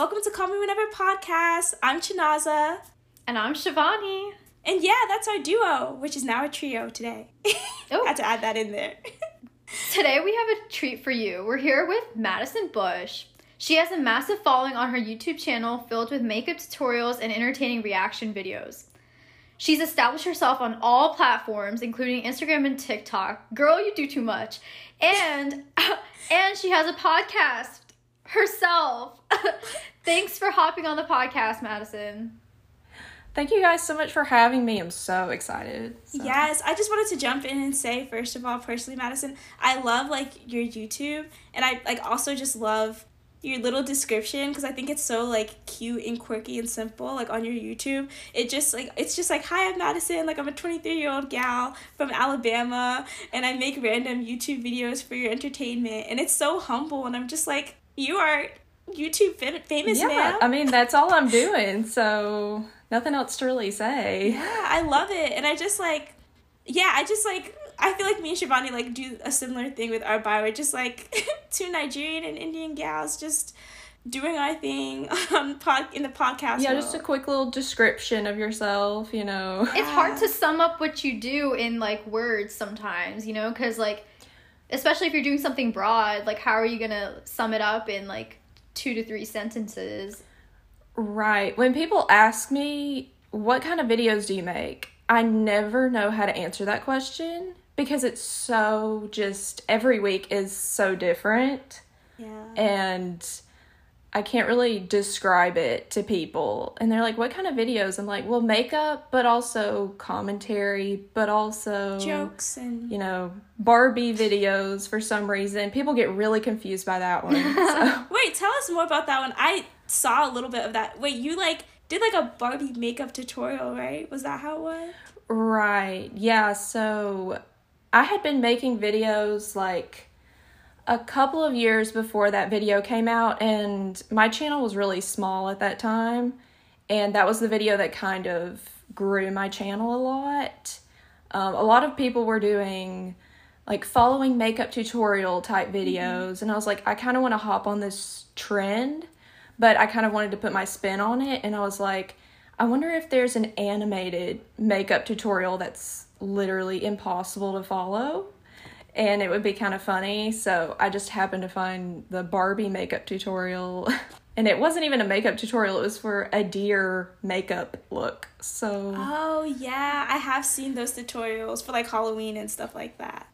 Welcome to Call Me Whenever podcast. I'm Chinaza. And I'm Shivani. And yeah, that's our duo, which is now a trio today. Oh. Had to add that in there. today we have a treat for you. We're here with Madison Bush. She has a massive following on her YouTube channel filled with makeup tutorials and entertaining reaction videos. She's established herself on all platforms, including Instagram and TikTok. Girl, you do too much. And and she has a podcast herself. Thanks for hopping on the podcast, Madison. Thank you guys so much for having me. I'm so excited. So. Yes, I just wanted to jump in and say first of all, personally, Madison, I love like your YouTube, and I like also just love your little description because I think it's so like cute and quirky and simple like on your YouTube. It just like it's just like hi I'm Madison like I'm a 23 year old gal from Alabama and I make random YouTube videos for your entertainment and it's so humble and I'm just like you are YouTube famous yeah, now. I mean that's all I'm doing so nothing else to really say. Yeah, I love it and I just like yeah I just like I feel like me and Shivani like do a similar thing with our bio. We're just like two Nigerian and Indian gals just doing our thing on pod in the podcast. Yeah, world. just a quick little description of yourself, you know. It's hard to sum up what you do in like words sometimes, you know, because like especially if you're doing something broad, like how are you gonna sum it up in like two to three sentences? Right. When people ask me what kind of videos do you make, I never know how to answer that question because it's so just every week is so different. Yeah. And I can't really describe it to people. And they're like, what kind of videos? I'm like, well, makeup, but also commentary, but also jokes and, you know, Barbie videos for some reason. People get really confused by that one. So. Wait, tell us more about that one. I saw a little bit of that. Wait, you like did like a Barbie makeup tutorial, right? Was that how it was? Right. Yeah. So I had been making videos like a couple of years before that video came out, and my channel was really small at that time. And that was the video that kind of grew my channel a lot. Um, a lot of people were doing like following makeup tutorial type mm-hmm. videos, mm-hmm. and I was like, I kind of want to hop on this trend, but I kind of wanted to put my spin on it, and I was like, I wonder if there's an animated makeup tutorial that's literally impossible to follow and it would be kind of funny. So I just happened to find the Barbie makeup tutorial. and it wasn't even a makeup tutorial, it was for a deer makeup look. So Oh yeah, I have seen those tutorials for like Halloween and stuff like that.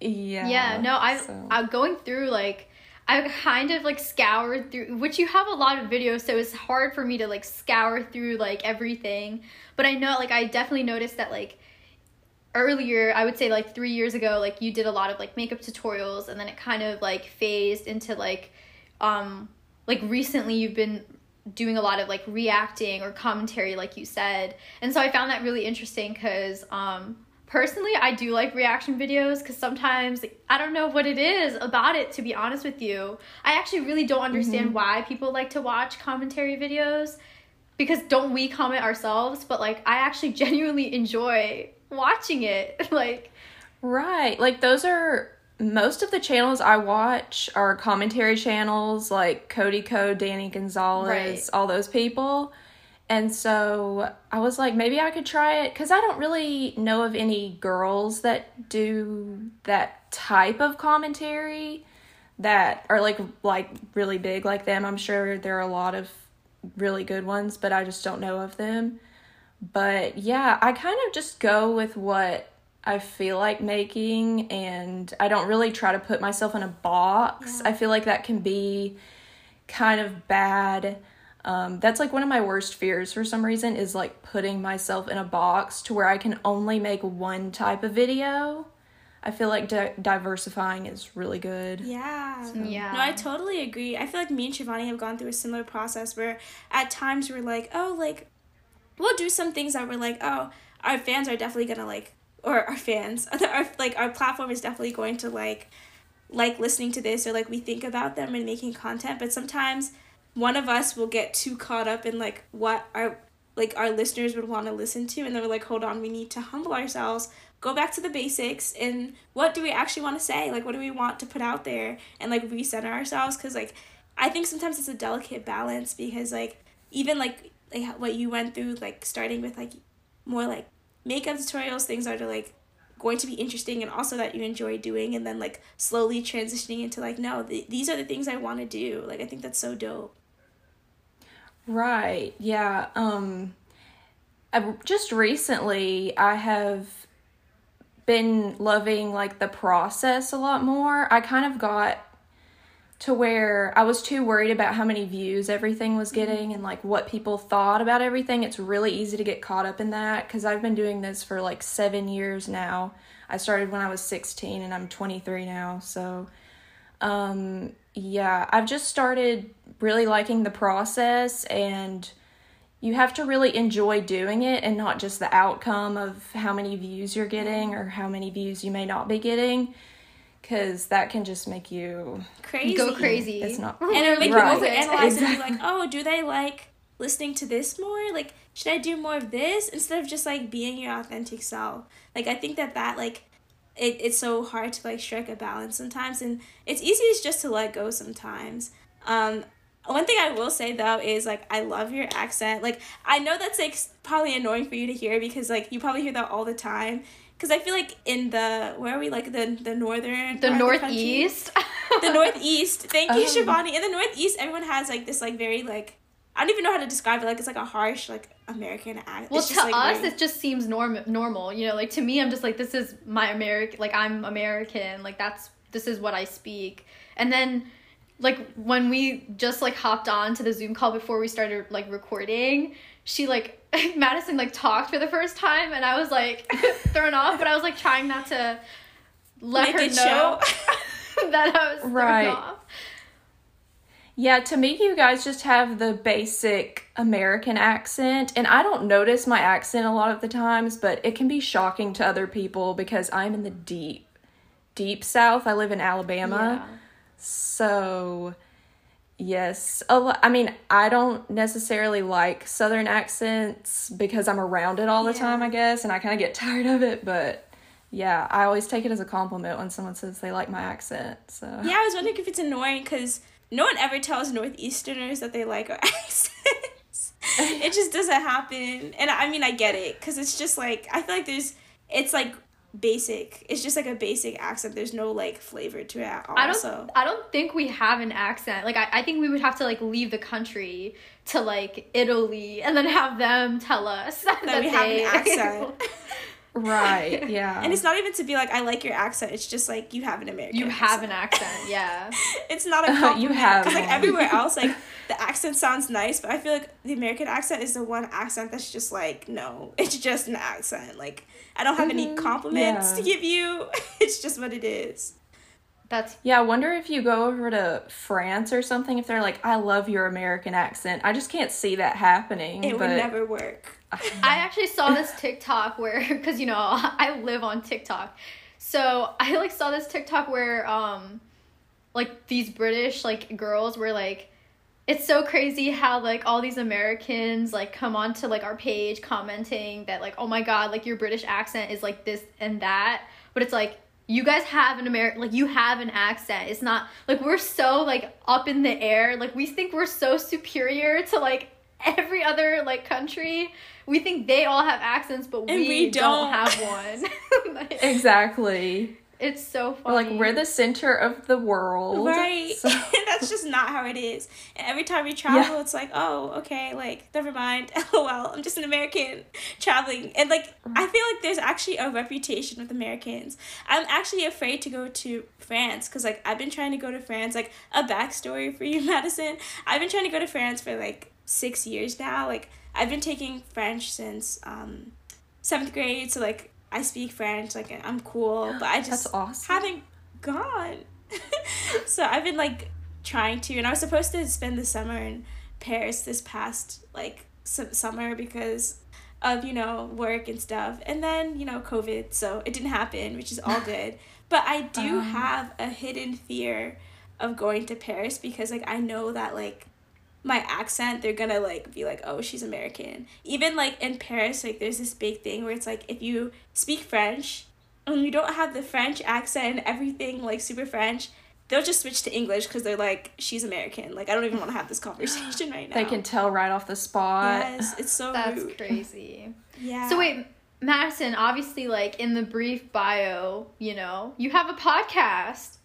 Yeah. Yeah, no, I so. I'm going through like I kind of like scoured through which you have a lot of videos so it's hard for me to like scour through like everything. But I know like I definitely noticed that like earlier i would say like three years ago like you did a lot of like makeup tutorials and then it kind of like phased into like um like recently you've been doing a lot of like reacting or commentary like you said. And so i found that really interesting because um personally i do like reaction videos because sometimes like, i don't know what it is about it to be honest with you. I actually really don't understand mm-hmm. why people like to watch commentary videos because don't we comment ourselves? But like i actually genuinely enjoy watching it. like Right. Like those are most of the channels I watch are commentary channels like Cody Ko, Danny Gonzalez, right. all those people. And so I was like, maybe I could try it because I don't really know of any girls that do that type of commentary that are like like really big like them. I'm sure there are a lot of really good ones, but I just don't know of them. But yeah, I kind of just go with what I feel like making, and I don't really try to put myself in a box. Yeah. I feel like that can be kind of bad. Um, that's like one of my worst fears for some reason is like putting myself in a box to where I can only make one type of video. I feel like di- diversifying is really good. Yeah. So. Yeah. No, I totally agree. I feel like me and Shivani have gone through a similar process where at times we're like, oh, like we'll do some things that we're like, oh, our fans are definitely gonna like, or our fans, our like our platform is definitely going to like, like listening to this or like we think about them and making content. But sometimes one of us will get too caught up in like what our like our listeners would want to listen to, and then we're like, hold on, we need to humble ourselves go back to the basics and what do we actually want to say like what do we want to put out there and like recenter ourselves because like I think sometimes it's a delicate balance because like even like like what you went through like starting with like more like makeup tutorials things that are like going to be interesting and also that you enjoy doing and then like slowly transitioning into like no th- these are the things I want to do like I think that's so dope. Right. Yeah. Um I, just recently I have been loving like the process a lot more. I kind of got to where I was too worried about how many views everything was getting and like what people thought about everything. It's really easy to get caught up in that because I've been doing this for like seven years now. I started when I was 16 and I'm 23 now. So, um, yeah, I've just started really liking the process and you have to really enjoy doing it and not just the outcome of how many views you're getting or how many views you may not be getting because that can just make you crazy. Go crazy. It's not, and it make right. you overanalyze and be like, oh, do they like listening to this more? Like, should I do more of this instead of just like being your authentic self? Like, I think that that like it, it's so hard to like strike a balance sometimes and it's easiest just to let go sometimes um one thing i will say though is like i love your accent like i know that's like probably annoying for you to hear because like you probably hear that all the time because i feel like in the where are we like the the northern the northeast the, the northeast thank you oh. shivani in the northeast everyone has like this like very like I don't even know how to describe it. Like it's like a harsh, like American accent. Well, to like us, very... it just seems norm normal. You know, like to me, I'm just like this is my American. Like I'm American. Like that's this is what I speak. And then, like when we just like hopped on to the Zoom call before we started like recording, she like Madison like talked for the first time, and I was like thrown off. But I was like trying not to let Make her know that I was thrown right. off. Yeah, to me, you guys just have the basic American accent, and I don't notice my accent a lot of the times, but it can be shocking to other people because I'm in the deep, deep South. I live in Alabama. Yeah. So, yes. Lo- I mean, I don't necessarily like Southern accents because I'm around it all the yeah. time, I guess, and I kind of get tired of it, but yeah, I always take it as a compliment when someone says they like my accent. So, yeah, I was wondering if it's annoying because no one ever tells Northeasterners that they like our accents. it just doesn't happen. And I mean, I get it because it's just like, I feel like there's, it's like basic. It's just like a basic accent. There's no like flavor to it at all. I don't, so. I don't think we have an accent. Like, I, I think we would have to like leave the country to like Italy and then have them tell us that, that we they... have an accent. Right, yeah. and it's not even to be like I like your accent. It's just like you have an American. You accent. have an accent, yeah. it's not a compliment. you have because like everywhere else, like the accent sounds nice, but I feel like the American accent is the one accent that's just like no, it's just an accent. Like I don't have mm-hmm. any compliments yeah. to give you. it's just what it is. That's yeah. I wonder if you go over to France or something, if they're like, "I love your American accent." I just can't see that happening. It but... would never work. I actually saw this TikTok where, because you know, I live on TikTok, so I like saw this TikTok where, um, like these British like girls were like, it's so crazy how like all these Americans like come onto like our page commenting that like, oh my god, like your British accent is like this and that, but it's like you guys have an American like you have an accent. It's not like we're so like up in the air. Like we think we're so superior to like every other like country. We think they all have accents, but we, we don't. don't. have one. like, exactly. It's so funny. We're like we're the center of the world. Right. So. That's just not how it is. And every time we travel, yeah. it's like, oh, okay, like never mind. LOL. I'm just an American traveling. And like I feel like there's actually a reputation with Americans. I'm actually afraid to go to France because like I've been trying to go to France. Like a backstory for you, Madison. I've been trying to go to France for like six years now. Like I've been taking French since um seventh grade. So like I speak French, like I'm cool, but I just awesome. haven't gone. so I've been like trying to, and I was supposed to spend the summer in Paris this past like summer because of you know work and stuff, and then you know COVID, so it didn't happen, which is all good. but I do um. have a hidden fear of going to Paris because like I know that like my accent, they're gonna like be like, oh, she's American. Even like in Paris, like there's this big thing where it's like if you speak French and you don't have the French accent and everything like super French, they'll just switch to English because they're like, she's American. Like, I don't even want to have this conversation right now. They can tell right off the spot. Yes, it's so That's rude. crazy. Yeah. So wait, Madison, obviously like in the brief bio, you know, you have a podcast.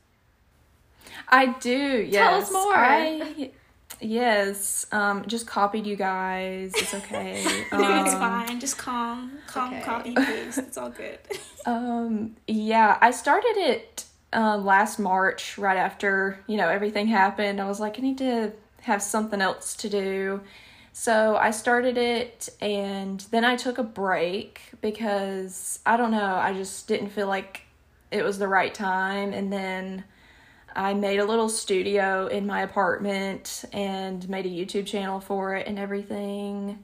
I do. Yes. Tell us more. I, yes. Um, just copied you guys. It's okay. No, it's Um, fine. Just calm, calm, Okay. copy, paste. It's all good. Um, yeah, I started it um, last March, right after you know everything happened. I was like, I need to have something else to do, so I started it, and then I took a break because I don't know, I just didn't feel like it was the right time, and then I made a little studio in my apartment and made a YouTube channel for it and everything.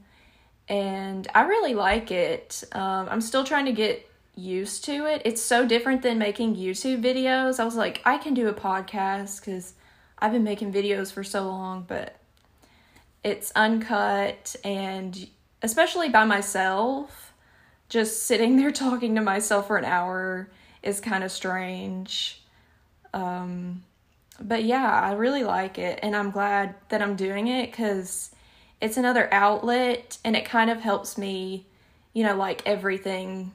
And I really like it. Um, I'm still trying to get used to it. It's so different than making YouTube videos. I was like, I can do a podcast because I've been making videos for so long, but it's uncut and especially by myself, just sitting there talking to myself for an hour is kind of strange. Um, but yeah, I really like it, and I'm glad that I'm doing it because it's another outlet, and it kind of helps me, you know, like everything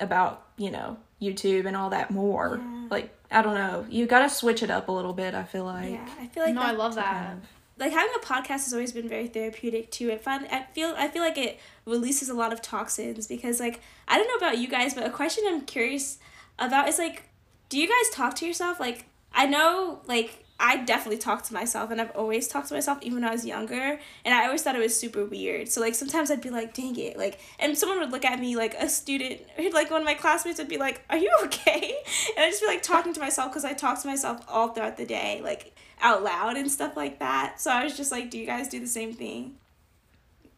about you know YouTube and all that more. Yeah. Like I don't know, you got to switch it up a little bit. I feel like. yeah, I feel like no, I love that. kind of- like having a podcast has always been very therapeutic too. It fun. I feel I feel like it releases a lot of toxins because like I don't know about you guys, but a question I'm curious about is like, do you guys talk to yourself? Like I know like I definitely talk to myself, and I've always talked to myself even when I was younger, and I always thought it was super weird. So like sometimes I'd be like, dang it, like, and someone would look at me like a student, or like one of my classmates would be like, are you okay? And I'd just be like talking to myself because I talk to myself all throughout the day, like out loud and stuff like that. So I was just like, do you guys do the same thing?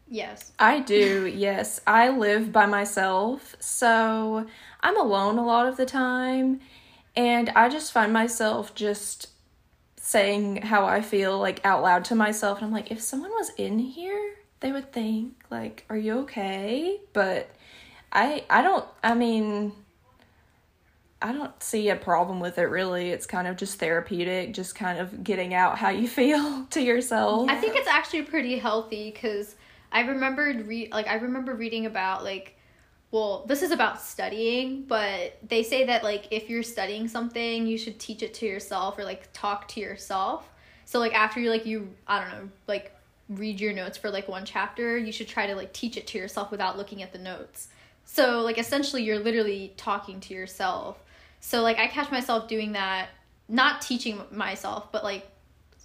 Yes. I do, yes. I live by myself, so I'm alone a lot of the time, and I just find myself just saying how I feel like out loud to myself, and I'm like, if someone was in here, they would think like, "Are you okay?" But I I don't I mean I don't see a problem with it really. It's kind of just therapeutic, just kind of getting out how you feel to yourself. I think it's actually pretty healthy because I remembered re- like I remember reading about like well this is about studying but they say that like if you're studying something you should teach it to yourself or like talk to yourself. So like after you like you I don't know like read your notes for like one chapter you should try to like teach it to yourself without looking at the notes. So like essentially you're literally talking to yourself. So like I catch myself doing that not teaching myself but like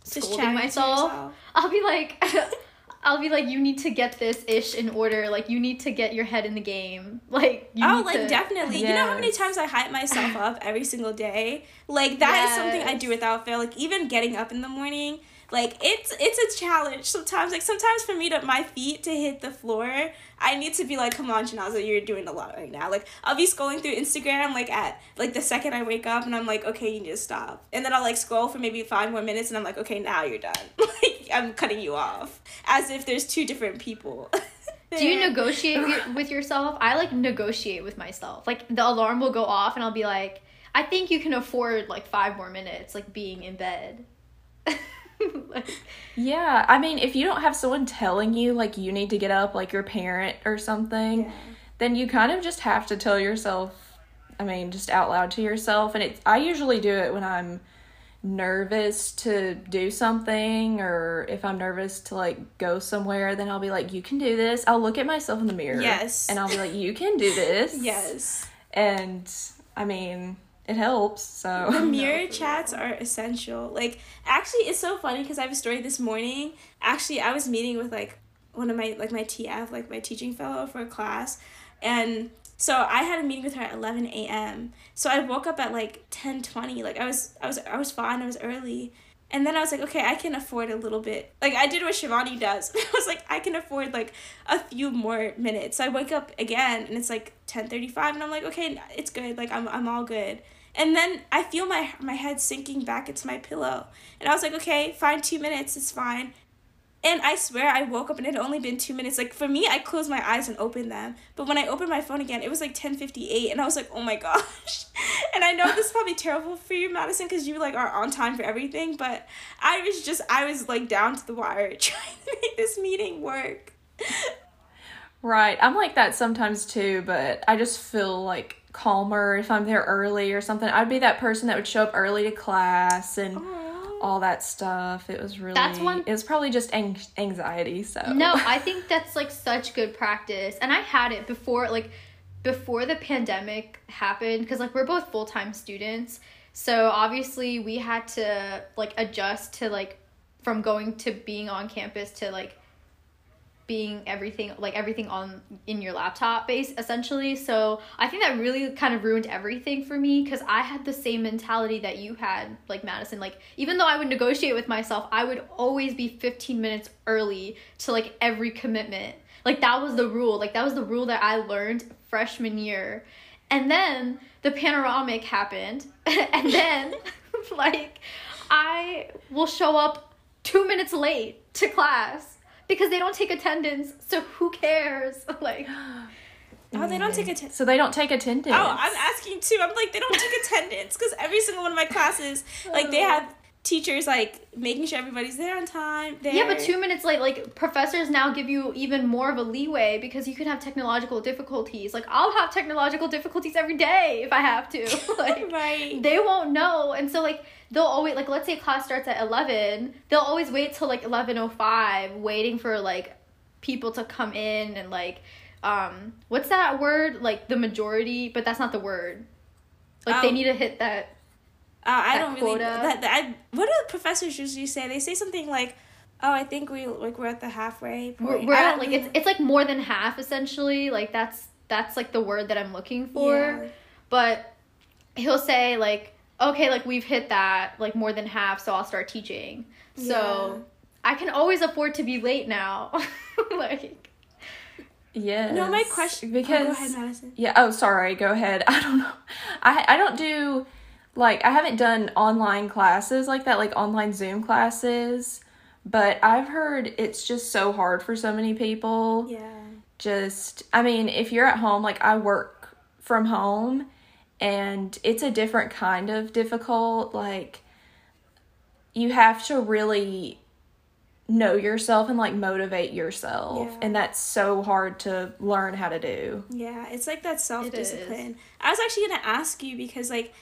Just scolding myself. I'll be like, I'll be like, you need to get this ish in order. Like, you need to get your head in the game. Like, you oh, need like to- definitely. You know how many times I hype myself up every single day? Like that is something I do without fail. Like even getting up in the morning, like it's it's a challenge sometimes. Like sometimes for me to my feet to hit the floor, I need to be like, come on, Chinaza, you're doing a lot right now. Like I'll be scrolling through Instagram like at like the second I wake up and I'm like, okay, you need to stop. And then I'll like scroll for maybe five more minutes and I'm like, okay, now you're done. like I'm cutting you off. As if there's two different people. Do you negotiate with yourself? I like negotiate with myself. Like, the alarm will go off, and I'll be like, I think you can afford like five more minutes, like being in bed. Like, Yeah, I mean, if you don't have someone telling you like you need to get up, like your parent or something, Yeah. then you kind of just have to tell yourself. I mean, just out loud to yourself, and it's. I usually do it when I'm nervous to do something, or if I'm nervous to like go somewhere. Then I'll be like, "You can do this." I'll look at myself in the mirror, Yes. and I'll be like, "You can do this." Yes. and I mean, it helps. So The mirror chats are essential. Like, actually, it's so funny because I have a story this morning. Actually, I was meeting with like one of my like my TF, like my teaching fellow for a class, and so I had a meeting with her at eleven a.m. So I woke up at like ten twenty. Like I was I was I was fine. I was early. And then I was like, okay, I can afford a little bit. Like I did what Shivani does. I was like, I can afford like a few more minutes. So I wake up again, and it's like ten thirty five, and I'm like, okay, it's good. Like I'm I'm all good. And then I feel my my head sinking back into my pillow, and I was like, okay, fine, two minutes, it's fine. And I swear I woke up and it had only been two minutes. Like for me, I closed my eyes and opened them. But when I opened my phone again, it was like ten fifty eight, and I was like, oh my gosh. and I know this is probably terrible for you, Madison, because you like are on time for everything. But I was just I was like down to the wire trying to make this meeting work. Right. I'm like that sometimes too, but I just feel like calmer if I'm there early or something. I'd be that person that would show up early to class and Aww. all that stuff. It was really That's one It was probably just ang- anxiety, so. No, I think that's like such good practice. And I had it before like before the pandemic happened cuz like we're both full-time students. So obviously we had to like adjust to like from going to being on campus to like being everything like everything on in your laptop base essentially. So i think that really kind of ruined everything for me because i had the same mentality that you had like madison. Like even though i would negotiate with myself i would always be 15 minutes early to like every commitment. Like that was the rule. Like that was the rule that i learned freshman year. And then the panoramic happened. And then like i will show up two minutes late to class because they don't take attendance. So who cares? Like. Oh, they don't take attendance. So they don't take attendance. Oh, I'm asking too. I'm like, they don't take attendance because every single one of my classes, like, they have teachers like making sure everybody's there on time. There. Yeah, but two minutes late, like professors now give you even more of a leeway because you can have technological difficulties. Like I'll have technological difficulties every day if I have to. like right. they won't know, and so like they'll always like let's say class starts at 11 they'll always wait till like 1105 waiting for like people to come in and like um what's that word like the majority but that's not the word like they oh. need to hit that uh, I don't quota. really that, that I, what do the professors usually say they say something like oh I think we like we're at the halfway point. we're, we're at like it's it's like more than half essentially like that's that's like the word that I'm looking for yeah. but he'll say like okay, like we've hit that like more than half, so I'll start teaching. Yeah. So I can always afford to be late now. like yeah. No, my question because oh, go ahead, Madison. Yeah. Oh, sorry. Go ahead. I don't know. I I don't do like I haven't done online classes like that, like online Zoom classes. But I've heard it's just so hard for so many people. Yeah. Just I mean, if you're at home, like I work from home and it's a different kind of difficult like you have to really know yourself and like motivate yourself yeah. and that's so hard to learn how to do yeah it's like that self-discipline i was actually gonna ask you because like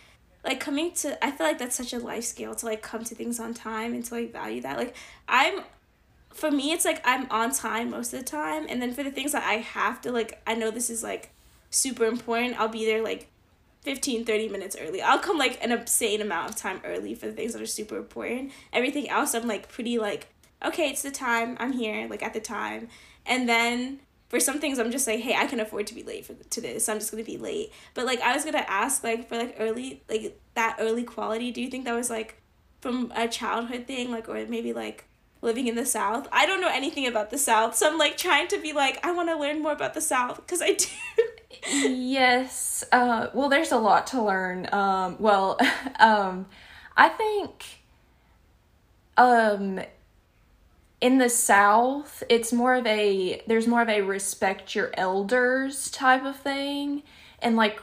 like coming to i feel like that's such a life skill to like come to things on time and to like value that. Like i'm for me it's like i'm on time most of the time. And then for the things that i have to like i know this is like super important. I'll be there like 15 30 minutes early. I'll come like an insane amount of time early for the things that are super important. Everything else i'm like pretty like okay it's the time. I'm here like at the time. And then for some things i'm just like hey i can afford to be late for to this so i'm just gonna be late but like i was gonna ask like for like early like that early quality do you think that was like from a childhood thing like or maybe like living in the south i don't know anything about the south so i'm like trying to be like i want to learn more about the south because i do yes. Uh, well, there's a lot to learn. Um, well, um, I think um, in the South, it's more of a there's more of a respect your elders type of thing, and like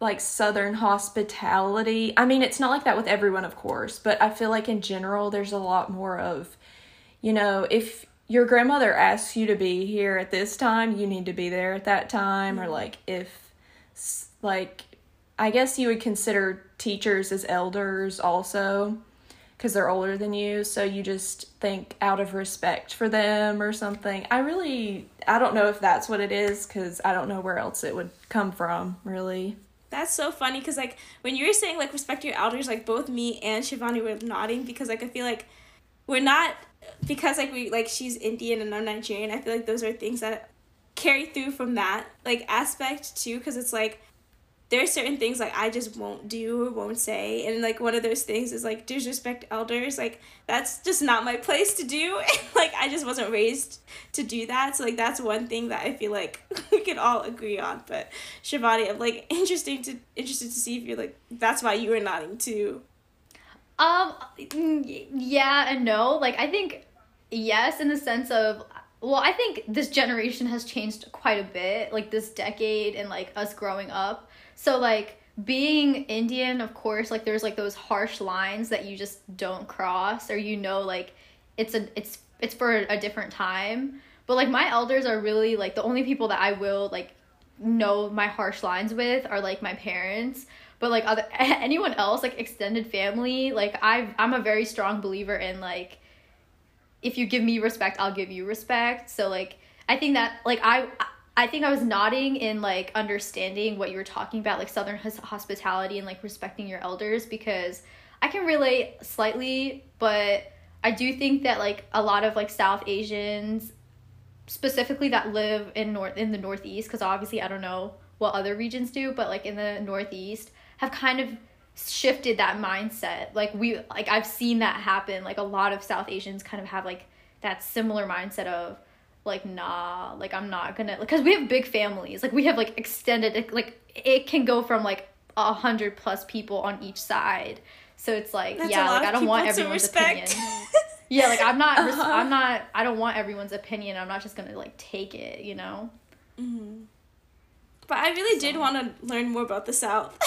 like southern hospitality. I mean, it's not like that with everyone, of course, but I feel like in general, there's a lot more of, you know, if your grandmother asks you to be here at this time, you need to be there at that time. Or mm-hmm. like if, like, I guess you would consider teachers as elders also because they're older than you. So you just think out of respect for them or something. I really, I don't know if that's what it is because I don't know where else it would come from, really. That's so funny because, like, when you were saying, like, respect your elders, like, both me and Shivani were nodding because, like, I feel like we're not because like we like she's Indian and I'm Nigerian. I feel like those are things that carry through from that like aspect too because it's like there are certain things like I just won't do or won't say. And like one of those things is like disrespect elders. Like that's just not my place to do. Like I just wasn't raised to do that. So like that's one thing that I feel like we could all agree on. But Shivani I'm like interesting to interested to see if you're like that's why you were nodding too um, yeah and no. Like I think yes, in the sense of well, I think this generation has changed quite a bit, like this decade and like us growing up. So like being Indian, of course, like there's like those harsh lines that you just don't cross or you know like it's a it's it's for a different time. But like my elders are really like the only people that I will like know my harsh lines with are like my parents. But like other anyone else, like extended family, like I I'm a very strong believer in like if you give me respect, I'll give you respect. So like I think that like I I think I was nodding in like understanding what you were talking about, like Southern hospitality and like respecting your elders because I can relate slightly, but I do think that like a lot of like South Asians, specifically that live in north in the Northeast, because obviously I don't know what other regions do, but like in the Northeast, have kind of shifted that mindset. Like we like I've seen that happen. Like a lot of South Asians kind of have like that similar mindset of like nah like i'm not gonna because we have big families. Like we have like extended like it can go from like a hundred plus people on each side. So it's like That's yeah like i don't want everyone's opinion. Yeah like i'm not uh-huh. i'm not i don't want everyone's opinion. I'm not just gonna like take it you know? Mm-hmm. but i really so. did want to learn more about the south.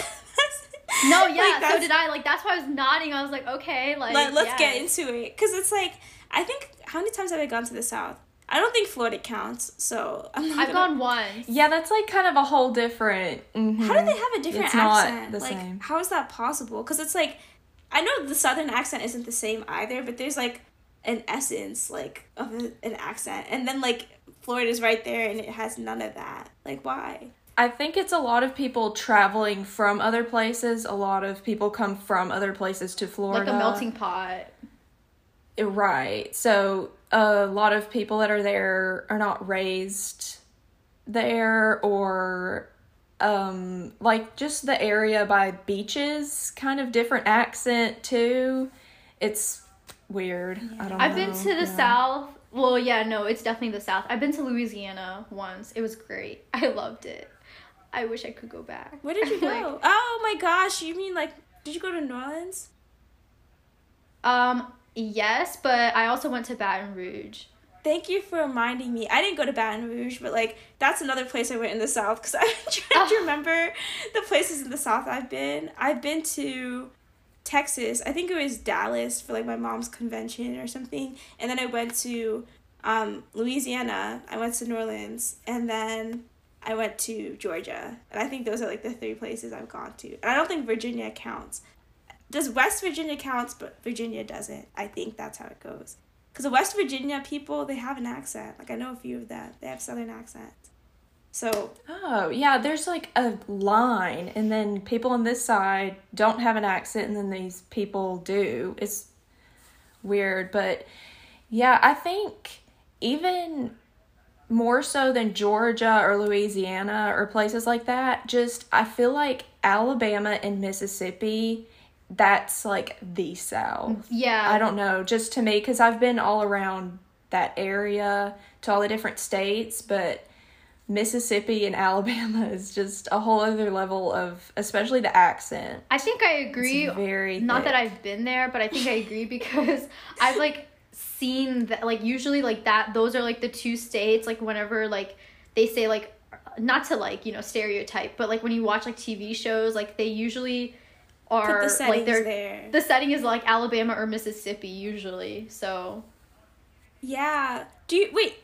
No yeah like, so did i. Like that's why i was nodding. I was like okay like Let, us get into it. Because it's like i think how many times have i gone to the south I don't think Florida counts, so I'm not. I've gonna... gone once. Yeah, that's like kind of a whole different. Mm-hmm. How do they have a different it's accent? like, same. how is that possible? Because it's like, I know the southern accent isn't the same either, but there's like an essence like of a, an accent, and then like Florida's right there, and it has none of that. Like, why? I think it's a lot of people traveling from other places. A lot of people come from other places to Florida. Like a melting pot. Right. So a lot of people that are there are not raised there or um like just the area by beaches kind of different accent too. It's weird. I don't i've know. been to the yeah. south. Well yeah no it's definitely the south. I've been to louisiana once. It was great. I loved it. I wish i could go back. Where did you go? Like, oh my gosh you mean like did you go to new orleans? Um Yes, but I also went to Baton Rouge. Thank you for reminding me. I didn't go to Baton Rouge, but like that's another place I went in the South because I'm trying to remember the places in the South I've been. I've been to Texas. I think it was Dallas for like my mom's convention or something, and then I went to um, Louisiana. I went to New Orleans, and then I went to Georgia. And I think those are like the three places I've gone to. And I don't think Virginia counts does West Virginia counts, but Virginia doesn't. I think that's how it goes. Because the West Virginia people, they have an accent. Like I know a few of them. They have Southern accents. So. Oh yeah, there's like a line, and then people on this side don't have an accent, and then these people do. It's weird, but yeah, I think even more so than Georgia or Louisiana or places like that. Just I feel like Alabama and Mississippi that's like the South. Yeah. I don't know, just to me, because I've been all around that area to all the different states, but Mississippi and Alabama is just a whole other level of, especially the accent. I think I agree. It's very not thick. that I've been there, but I think I agree because I've like seen that like usually like that those are like the two states like whenever like they say like not to like you know stereotype but like when you watch like TV shows like they usually are the like they're there. The setting is like Alabama or Mississippi usually. So yeah. Do you wait?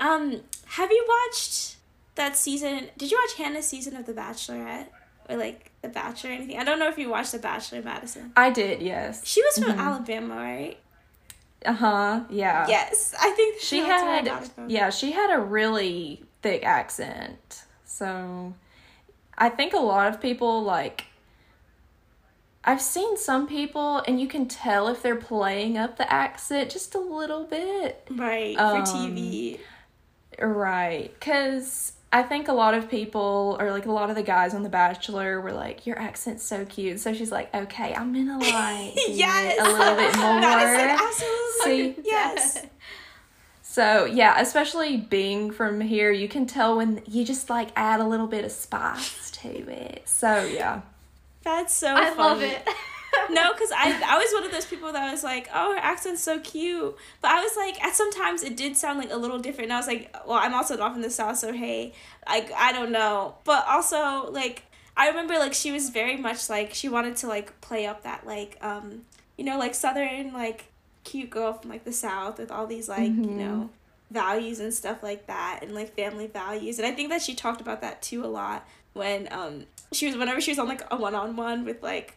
Um, have you watched that season? Did you watch Hannah's season of The Bachelorette or like The Bachelor or anything? I don't know if you watched The Bachelor, Madison. I did. Yes. She was from mm-hmm. Alabama, right? Uh huh. Yeah. Yes, I think she had. Yeah, she had a really thick accent. So, I think a lot of people like I've seen some people, and you can tell if they're playing up the accent just a little bit. Right, um, for TV. Right, because I think a lot of people, or like a lot of the guys on The Bachelor, were like, "Your accent's so cute." So she's like, "Okay, I'm gonna like yes! a little bit more." absolutely. See, yes. So yeah, especially being from here, you can tell when you just like add a little bit of spice to it. So yeah. That's so I funny. love it. no, because I I was one of those people that was like, oh, her accent's so cute. But I was like, at sometimes it did sound like a little different. And I was like, well, I'm also not from the south, so hey, I I don't know. But also like I remember like she was very much like she wanted to like play up that like um you know like southern like cute girl from like the south with all these like mm-hmm. you know values and stuff like that and like family values and I think that she talked about that too a lot when um she was whenever she was on like a one on one with like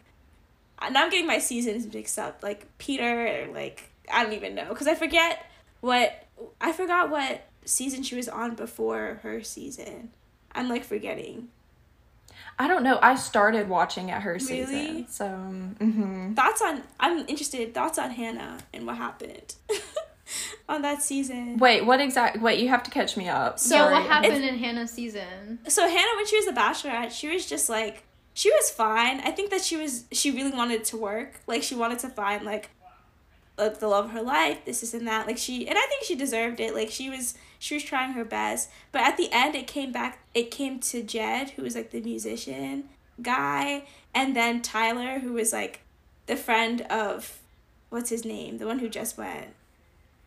now I'm getting my seasons mixed up like Peter or like I don't even know because I forget what I forgot what season she was on before her season. I'm like forgetting. I don't know. I started watching at her really? season, so mm-hmm. thoughts on. I'm interested. Thoughts on Hannah and what happened on that season. Wait, what exact? Wait, you have to catch me up. So yeah, what happened it's, in Hannah's season? So Hannah, when she was a Bachelorette, she was just like she was fine. I think that she was she really wanted to work. Like she wanted to find like like the love of her life, this, is and that. Like she and I think she deserved it. Like she was she was trying her best. But at the end it came back it came to Jed, who was like the musician guy, and then Tyler, who was like the friend of what's his name? The one who just went.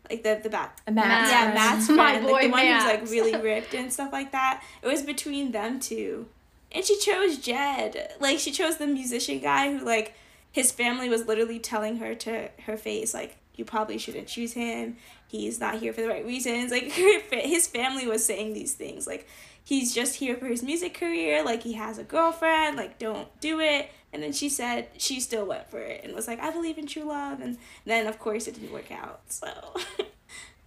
Like the the bat Matt. Yeah, Matt's friend. My boy like the one Matt. who's like really ripped and stuff like that. It was between them two. And she chose Jed. Like she chose the musician guy who like his family was literally telling her to her face like you probably shouldn't choose him he's not here for the right reasons like his family was saying these things like he's just here for his music career like he has a girlfriend like don't do it and then she said she still went for it and was like i believe in true love and then of course it didn't work out so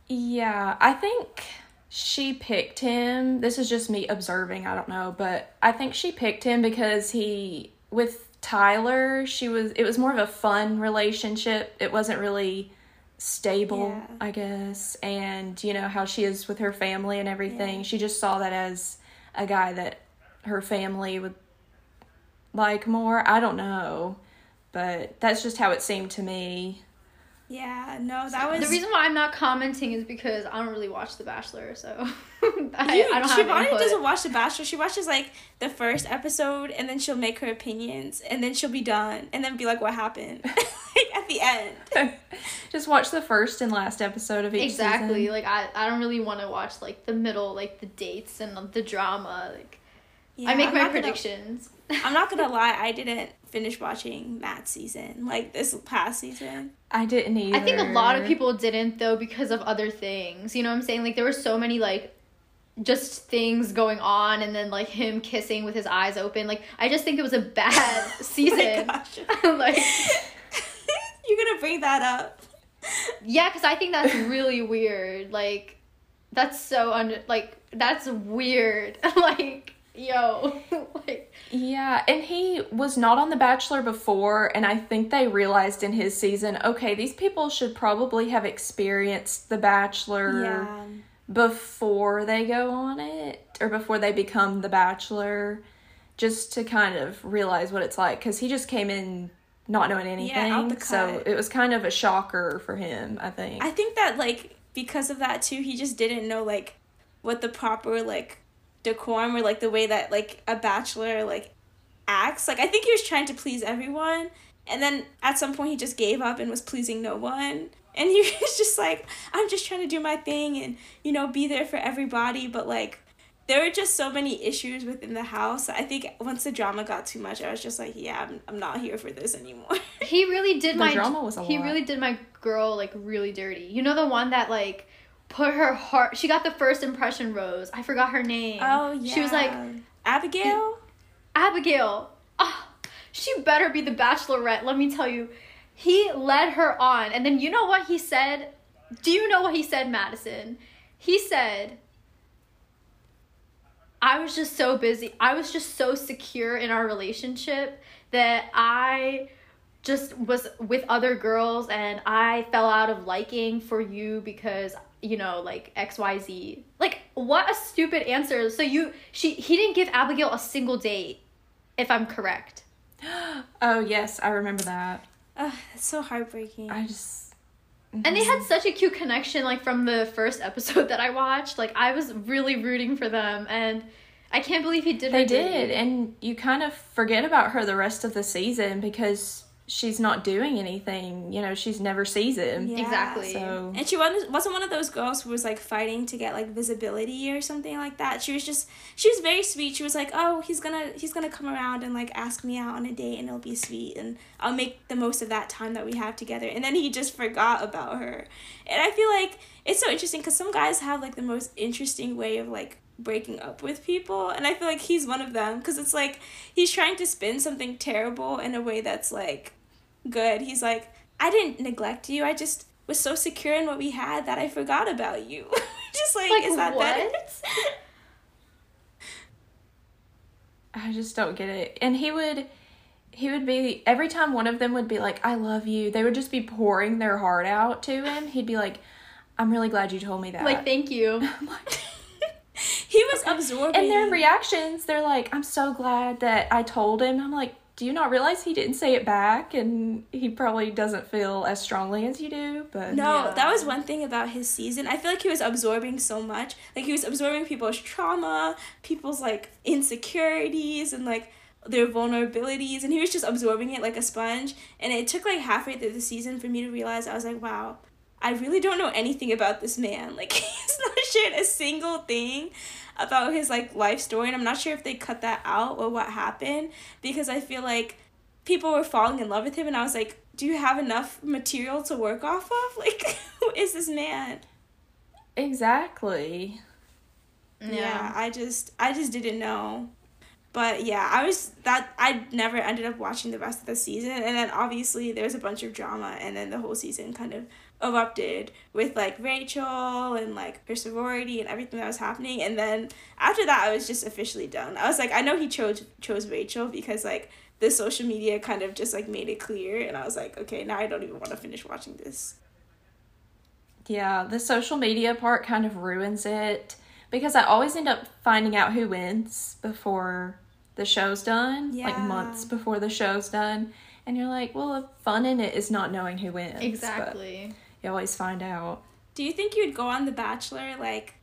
yeah i think she picked him this is just me observing i don't know but i think she picked him because he with Tyler, she was it was more of a fun relationship. It wasn't really stable, yeah. I guess. And you know how she is with her family and everything. Yeah. She just saw that as a guy that her family would like more. I don't know, but that's just how it seemed to me. Yeah, no, that was the reason why I'm not commenting is because I don't really watch The Bachelor, so I, you, I don't Shivani doesn't watch The Bachelor. She watches like the first episode, and then she'll make her opinions, and then she'll be done, and then be like, "What happened?" like at the end. Just watch the first and last episode of each exactly. Season. Like I, I don't really want to watch like the middle, like the dates and the drama. Like yeah, I make I'm my predictions. Gonna, I'm not gonna lie, I didn't finish watching Matt's season, like this past season. I didn't either. I think a lot of people didn't though because of other things. You know what I'm saying? Like there were so many like just things going on and then like him kissing with his eyes open. Like I just think it was a bad oh season. oh like You're gonna bring that up. Yeah, because I think that's really weird. Like that's so under like that's weird. like yo like yeah and he was not on the bachelor before and i think they realized in his season okay these people should probably have experienced the bachelor yeah. before they go on it or before they become the bachelor just to kind of realize what it's like because he just came in not knowing anything yeah, so it was kind of a shocker for him i think i think that like because of that too he just didn't know like what the proper like decorum or like the way that like a bachelor like acts. Like I think he was trying to please everyone, and then at some point he just gave up and was pleasing no one. And he was just like, I'm just trying to do my thing and you know be there for everybody, but like there were just so many issues within the house. I think once the drama got too much, I was just like, yeah, I'm, I'm not here for this anymore. he really did the my drama was a he lot. really did my girl like really dirty. You know the one that like put her heart. She got the first impression rose. I forgot her name. Oh yeah. She was like Abigail. Abigail. Oh, she better be the bachelorette. Let me tell you. He led her on, and then you know what he said? Do you know what he said, Madison? He said, I was just so busy. I was just so secure in our relationship that I just was with other girls and I fell out of liking for you because you know, like XYZ. Like, what a stupid answer. So you she he didn't give Abigail a single date, if I'm correct. oh yes, I remember that. Ugh, it's so heartbreaking. I just and they had such a cute connection like from the first episode that I watched. Like I was really rooting for them and I can't believe he did They did, and you kind of forget about her the rest of the season because she's not doing anything. You know, she's never sees him. Yeah. Exactly. So And she wasn't wasn't one of those girls who was like fighting to get like visibility or something like that. She was just she was very sweet. She was like, "Oh, he's gonna he's gonna come around and like ask me out on a date, and it'll be sweet, and I'll make the most of that time that we have together." And then he just forgot about her, and I feel like it's so interesting because some guys have like the most interesting way of like breaking up with people and i feel like he's one of them because it's like he's trying to spin something terrible in a way that's like good he's like i didn't neglect you i just was so secure in what we had that i forgot about you just like, Like, is that what? that I just don't get it. And he would he would be every time one of them would be like, I love you, they would just be pouring their heart out to him. He'd be like, I'm really glad you told me that. Like, thank you. he was absorbing and their reactions, they're like, I'm so glad that I told him. I'm like, do you not realize he didn't say it back and he probably doesn't feel as strongly as you do? But No, Yeah. that was one thing about his season. I feel like he was absorbing so much. Like he was absorbing people's trauma, people's like insecurities and like their vulnerabilities and he was just absorbing it like a sponge. And it took like halfway through the season for me to realize I was like, wow, I really don't know anything about this man. Like he's not shared a single thing about his like life story and I'm not sure if they cut that out or what happened because I feel like people were falling in love with him and I was like, do you have enough material to work off of? Like, who is this man? Exactly. Yeah. I just I just didn't know. But yeah, I was that I never ended up watching the rest of the season and then obviously there was a bunch of drama and then the whole season kind of erupted with like Rachel and like her sorority and everything that was happening and then after that I was just officially done. I was like I know he chose chose Rachel because like the social media kind of just like made it clear and I was like okay, now I don't even want to finish watching this. Yeah, the social media part kind of ruins it because I always end up finding out who wins before the show's done, like months before the show's done. And you're like, well, the fun in it is not knowing who wins. but Exactly. You always find out. Do you think you would go on The Bachelor? Like,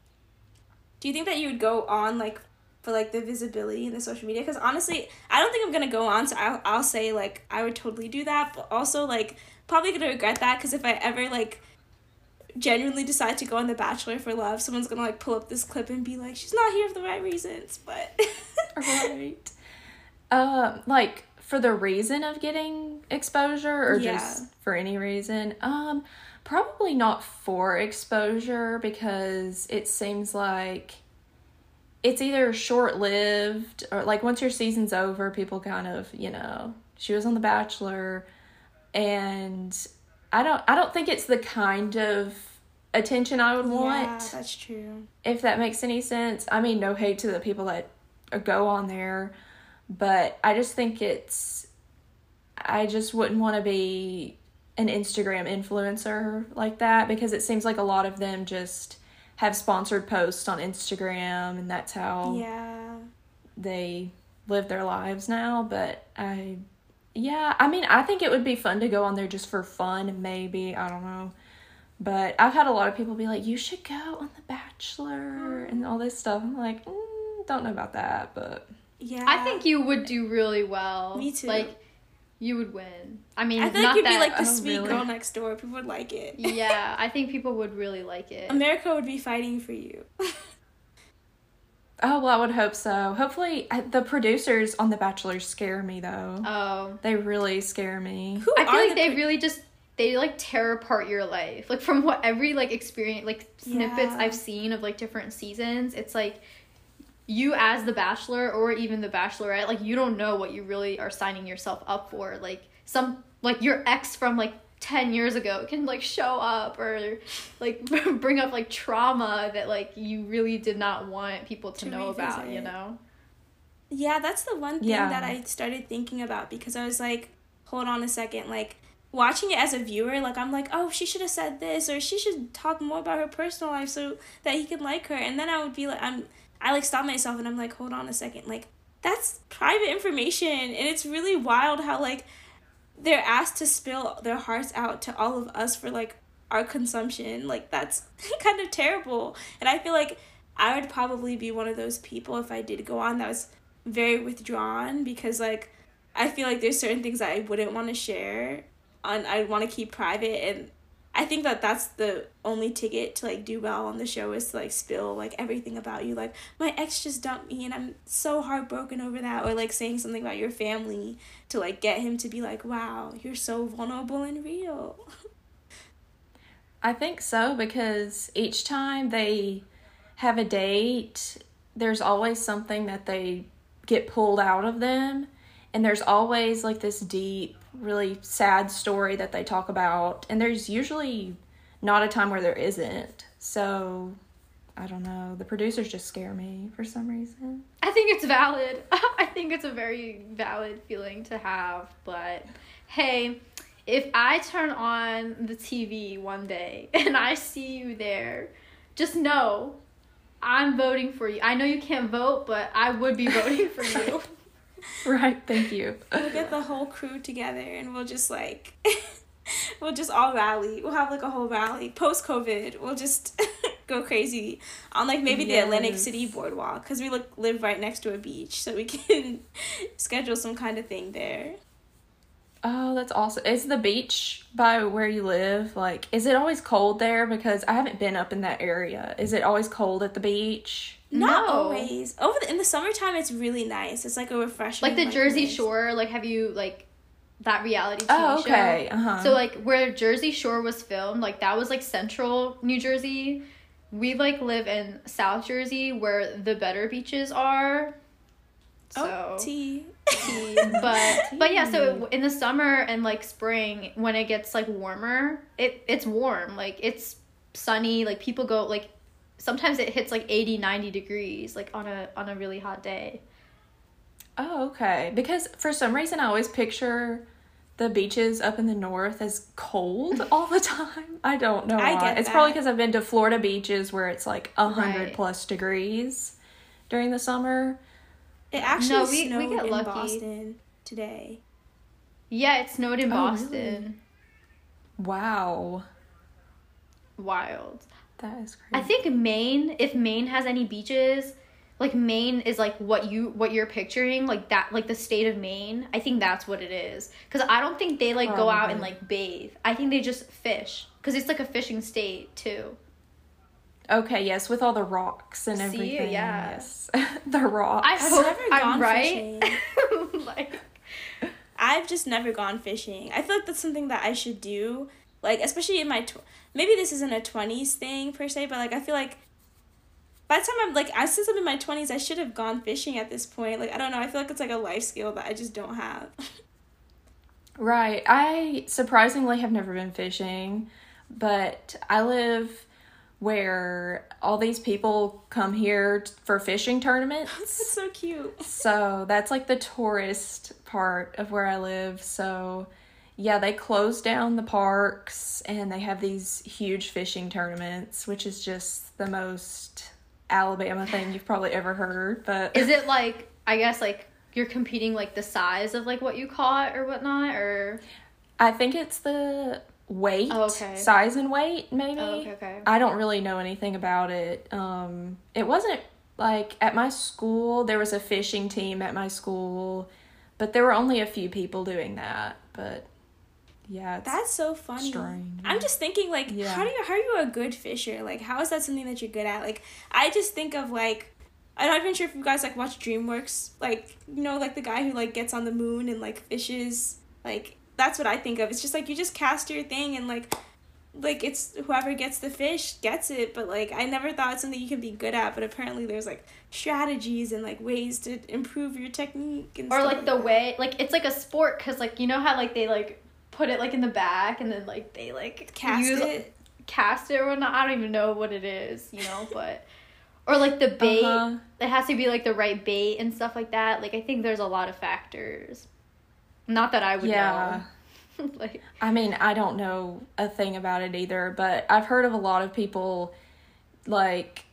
do you think that you would go on like for like the visibility in the social media? Because honestly, I don't think I'm gonna go on. So I'll I'll say like I would totally do that, but also like probably gonna regret that because if I ever like genuinely decide to go on The Bachelor for love, someone's gonna like pull up this clip and be like, she's not here for the right reasons. But Right. Um, like for the reason of getting exposure or Yeah. just for any reason? Um, probably not for exposure because it seems like it's either short lived or like once your season's over, people kind of, you know, she was on The Bachelor and I don't I don't think it's the kind of attention I would want yeah, that's true. if that makes any sense. I mean, no hate to the people that go on there, but I just think it's. I just wouldn't want to be an Instagram influencer like that because it seems like a lot of them just have sponsored posts on Instagram and that's how Yeah. they live their lives now. But I, yeah, I mean, I think it would be fun to go on there just for fun, maybe. I don't know. But I've had a lot of people be like, you should go on The Bachelor and all this stuff. I'm like, mm, don't know about that, but Yeah. I think you would do really well. Me too. Like, you would win. I mean, I think like you'd be like the oh, sweet really? girl next door. People would like it. yeah, I think people would really like it. America would be fighting for you. oh, well, I would hope so. Hopefully, the producers on The Bachelor scare me, though. Oh, They really scare me. Who I feel are like the they pro- really just they like tear apart your life. Like from what every like experience like snippets Yeah. I've seen of like different seasons, it's like you as the bachelor or even the bachelorette, like you don't know what you really are signing yourself up for. Like some like your ex from like 10 years ago can like show up or like bring up like trauma that like you really did not want people to, To know about, you know. Yeah, that's the one thing Yeah. that I started thinking about because I was like, hold on a second, like watching it as a viewer, like I'm like, oh, she should have said this or she should talk more about her personal life so that he could like her. And then I would be like, I'm, I like stop myself and I'm like, hold on a second, like that's private information and it's really wild how like they're asked to spill their hearts out to all of us for like our consumption. Like that's kind of terrible. And I feel like I would probably be one of those people if I did go on that was very withdrawn because like I feel like there's certain things that I wouldn't want to share, and I want to keep private, and I think that that's the only ticket to like do well on the show is to like spill like everything about you. Like my ex just dumped me and I'm so heartbroken over that, or like saying something about your family to like get him to be like, wow, you're so vulnerable and real. I think so because each time they have a date, there's always something that they get pulled out of them. And there's always like this deep really sad story that they talk about, and there's usually not a time where there isn't. So I don't know. The producers just scare me for some reason. I think it's valid. I think it's a very valid feeling to have, but hey, if I turn on the TV one day and I see you there, just know I'm voting for you. I know you can't vote, but I would be voting for you. Right, thank you. We'll get the whole crew together and we'll just like we'll just all rally. We'll have like a whole rally post COVID. We'll just go crazy on like maybe yes. the Atlantic City boardwalk because we look live right next to a beach, so we can schedule some kind of thing there. Oh, that's awesome. Is the beach by where you live like is it always cold there because I haven't been up in that area. Is it always cold at the beach? Not no. always. Over the, in the summertime, it's really nice. It's like a refreshing. Like the like, Jersey Shore. Like, have you like that reality TV oh, okay. show? Uh-huh. So like where Jersey Shore was filmed, like that was like central New Jersey. We like live in South Jersey where the better beaches are. Oh, so, oh, tea. tea. But but yeah, so in the summer and like spring when it gets like warmer, it it's warm. Like it's sunny. Like people go like sometimes it hits like 80 90 degrees like on a on a really hot day oh okay because for some reason i always picture the beaches up in the north as cold all the time i don't know I why. Get it's that. probably because i've been to florida beaches where it's like 100 right. plus degrees during the summer it actually no, we, snowed we get in lucky. boston today yeah it snowed in oh, boston really? wow wild that is crazy. I think Maine, if Maine has any beaches, like Maine is like what you what you're picturing, like that like the state of Maine. I think that's what it is. Cuz I don't think they like Probably. go out and like bathe. I think they just fish cuz it's like a fishing state too. Okay, yes, with all the rocks and See, everything. Yeah. Yes. the rocks. I hope never I'm gone right. fishing. like I've just never gone fishing. I feel like that's something that I should do. Like especially in my tw- maybe this isn't a 20s thing per se, but like I feel like by the time I'm like I since I'm in my 20s, I should have gone fishing at this point. Like I don't know, I feel like it's like a life skill that I just don't have. right. I surprisingly have never been fishing, but I live where all these people come here for fishing tournaments. that's so cute. so, that's like the tourist part of where I live. So, yeah, they close down the parks and they have these huge fishing tournaments, which is just the most Alabama thing you've probably ever heard. But is it like I guess like you're competing like the size of like what you caught or whatnot, or I think it's the weight, oh, okay. size and weight, maybe. Oh, okay, okay. I don't really know anything about it. Um, it wasn't like at my school. There was a fishing team at my school, but there were only a few people doing that. But yeah that's so funny strange. i'm just thinking like yeah. how do you how are you a good fisher like how is that something that you're good at like i just think of like i'm not even sure if you guys like watch dreamworks like you know like the guy who like gets on the moon and like fishes like that's what i think of it's just like you just cast your thing and like like it's whoever gets the fish gets it but like i never thought it's something you can be good at but apparently there's like strategies and like ways to improve your technique and or like the way like it's like a sport because like you know how like they like put it like in the back and then like they like cast use, it cast it or whatnot. I don't even know what it is, you know, but or like the bait. Uh-huh. It has to be like the right bait and stuff like that. Like I think there's a lot of factors. Not that I would yeah. know. like I mean, I don't know a thing about it either, but I've heard of a lot of people like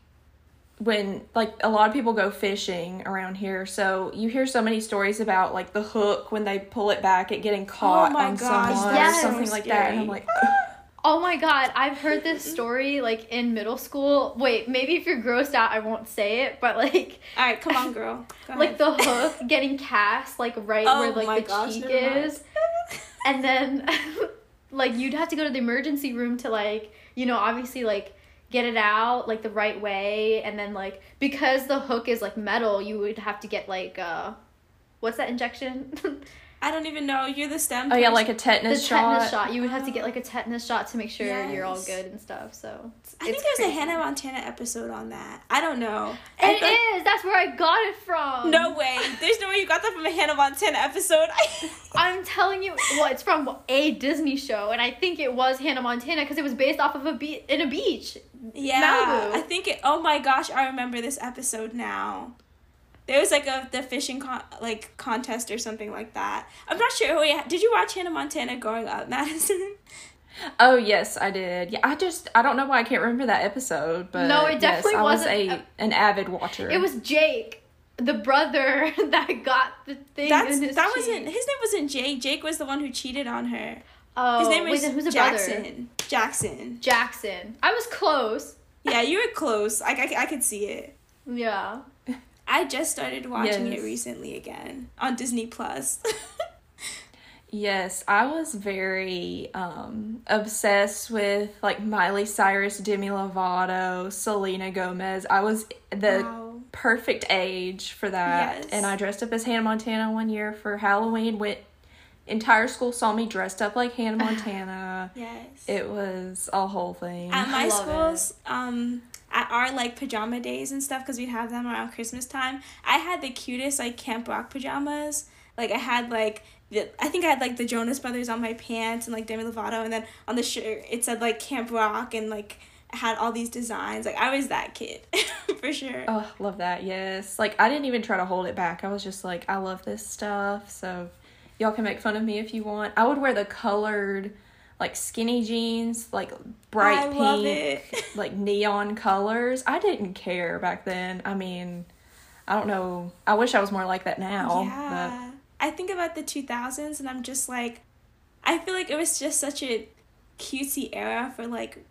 when like a lot of people go fishing around here so you hear so many stories about like the hook when they pull it back it getting caught oh on gosh, someone yes. or something like that and i'm like Oh my god, I've heard this story like in middle school. Wait, maybe if you're grossed out, I won't say it, but like. All right, come on, girl. Go like the hook getting cast like right oh where like the gosh, cheek is, and then like you'd have to go to the emergency room to like you know obviously like get it out like the right way, and then like because the hook is like metal, you would have to get like uh, what's that injection? I don't even know. You're the STEM. Oh person. yeah, like a tetanus the shot. tetanus shot. You would have to get like a tetanus shot to make sure yes. you're all good and stuff. So I think there's crazy. a Hannah Montana episode on that. I don't know. It thought... is. That's where I got it from. No way. There's no way you got that from a Hannah Montana episode. I'm telling you, well, it's from a Disney show, and I think it was Hannah Montana because it was based off of a beach in a beach. Yeah, Malibu. I think it. Oh my gosh, I remember this episode now. There was like a the fishing con- like contest or something like that. I'm not sure. Oh, wait, did you watch Hannah Montana growing up, Madison? Oh yes, I did. Yeah, I just I don't know why I can't remember that episode, but no, it definitely yes, wasn't was a an avid watcher. It was Jake, the brother that got the thing. That's, that cheek. wasn't his name. Wasn't Jake? Jake was the one who cheated on her. Oh, his name was wait, who's Jackson. Brother? Jackson. Jackson. I was close. Yeah, you were close. I, I, I could see it. Yeah. I just started watching yes. it recently again on Disney Plus. yes, I was very um, obsessed with like Miley Cyrus, Demi Lovato, Selena Gomez. I was the wow. perfect age for that. Yes. And I dressed up as Hannah Montana one year for Halloween. Went entire school saw me dressed up like Hannah Montana. yes. It was a whole thing. At my schools, um at our like pajama days and stuff because we'd have them around Christmas time. I had the cutest like Camp Rock pajamas. Like I had like the I think I had like the Jonas Brothers on my pants and like Demi Lovato and then on the shirt it said like Camp Rock and like had all these designs. Like I was that kid for sure. Oh, love that. Yes. Like I didn't even try to hold it back. I was just like I love this stuff. So y'all can make fun of me if you want. I would wear the colored like skinny jeans, like bright I pink, like neon colors. I didn't care back then. I mean, I don't know. I wish I was more like that now. Yeah. But. I think about the 2000s and I'm just like, I feel like it was just such a cutesy era for like